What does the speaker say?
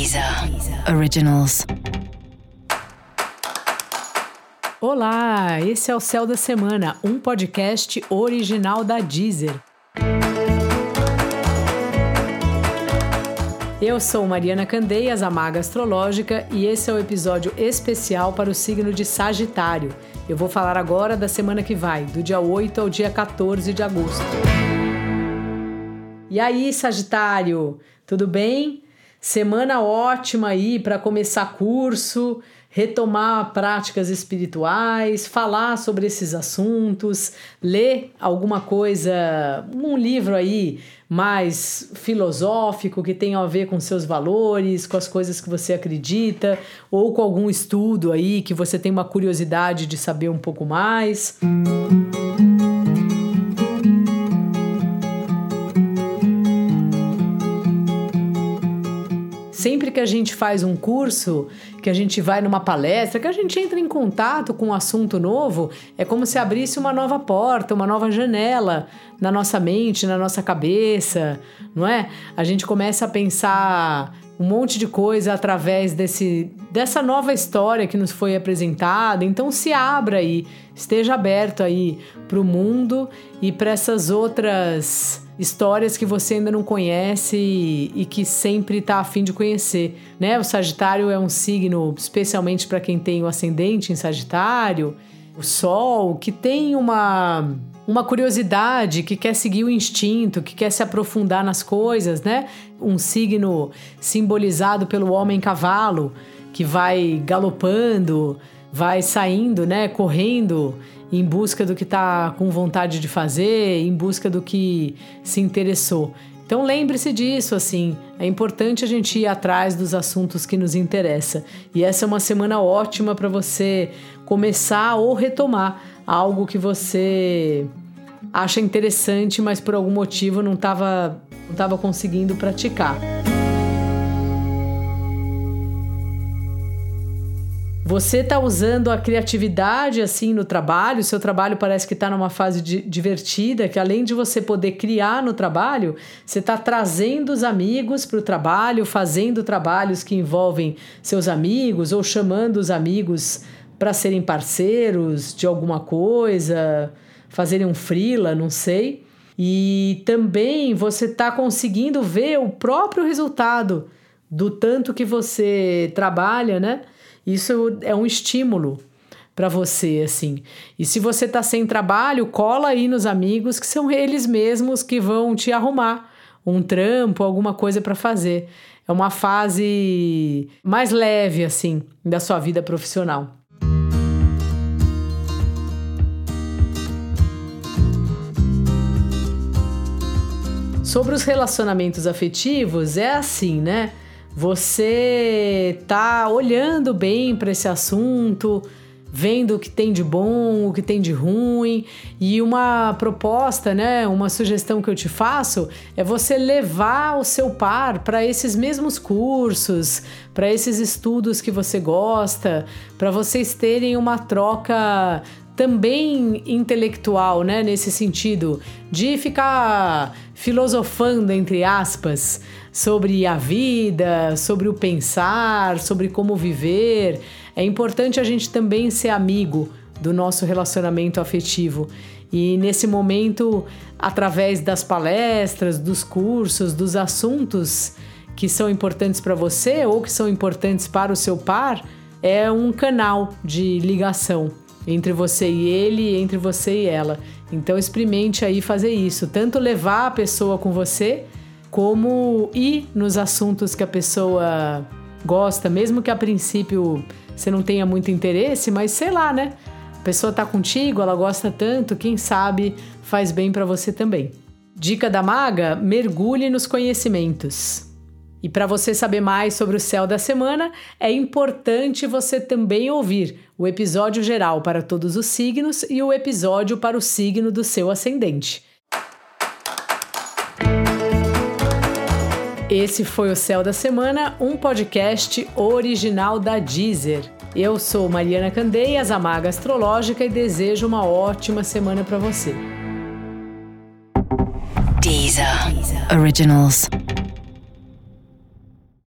Deezer Originals. Olá, esse é o Céu da Semana, um podcast original da Deezer. Eu sou Mariana Candeias, a Maga Astrológica, e esse é o episódio especial para o signo de Sagitário. Eu vou falar agora da semana que vai, do dia 8 ao dia 14 de agosto. E aí, Sagitário, tudo bem? Semana ótima aí para começar curso, retomar práticas espirituais, falar sobre esses assuntos, ler alguma coisa, um livro aí mais filosófico que tenha a ver com seus valores, com as coisas que você acredita, ou com algum estudo aí que você tem uma curiosidade de saber um pouco mais. Música Sempre que a gente faz um curso, que a gente vai numa palestra, que a gente entra em contato com um assunto novo, é como se abrisse uma nova porta, uma nova janela na nossa mente, na nossa cabeça, não é? A gente começa a pensar um monte de coisa através desse, dessa nova história que nos foi apresentada. Então se abra aí, esteja aberto aí para o mundo e para essas outras histórias que você ainda não conhece e, e que sempre está afim de conhecer, né? O Sagitário é um signo, especialmente para quem tem o ascendente em Sagitário, o Sol, que tem uma uma curiosidade, que quer seguir o instinto, que quer se aprofundar nas coisas, né? Um signo simbolizado pelo homem cavalo, que vai galopando, vai saindo, né, correndo em busca do que está com vontade de fazer, em busca do que se interessou. Então lembre-se disso, assim, é importante a gente ir atrás dos assuntos que nos interessam. E essa é uma semana ótima para você começar ou retomar algo que você acha interessante, mas por algum motivo não estava não tava conseguindo praticar. Você está usando a criatividade assim no trabalho, seu trabalho parece que está numa fase de, divertida, que além de você poder criar no trabalho, você está trazendo os amigos para o trabalho, fazendo trabalhos que envolvem seus amigos ou chamando os amigos para serem parceiros de alguma coisa, fazerem um freela, não sei. E também você está conseguindo ver o próprio resultado do tanto que você trabalha, né? Isso é um estímulo para você, assim. E se você tá sem trabalho, cola aí nos amigos que são eles mesmos que vão te arrumar um trampo, alguma coisa para fazer. É uma fase mais leve, assim, da sua vida profissional. Sobre os relacionamentos afetivos, é assim, né? Você tá olhando bem para esse assunto, vendo o que tem de bom, o que tem de ruim, e uma proposta, né, uma sugestão que eu te faço é você levar o seu par para esses mesmos cursos, para esses estudos que você gosta, para vocês terem uma troca também intelectual, né, nesse sentido de ficar filosofando entre aspas sobre a vida, sobre o pensar, sobre como viver. É importante a gente também ser amigo do nosso relacionamento afetivo. E nesse momento, através das palestras, dos cursos, dos assuntos que são importantes para você ou que são importantes para o seu par, é um canal de ligação entre você e ele, entre você e ela. Então experimente aí fazer isso, tanto levar a pessoa com você, como ir nos assuntos que a pessoa gosta, mesmo que a princípio você não tenha muito interesse, mas sei lá, né? A pessoa tá contigo, ela gosta tanto, quem sabe faz bem para você também. Dica da maga: mergulhe nos conhecimentos. E para você saber mais sobre o céu da semana, é importante você também ouvir o episódio geral para todos os signos e o episódio para o signo do seu ascendente. Esse foi o Céu da Semana, um podcast original da Deezer. Eu sou Mariana Candeias, a Maga Astrológica, e desejo uma ótima semana para você. Deezer. Deezer. Originals.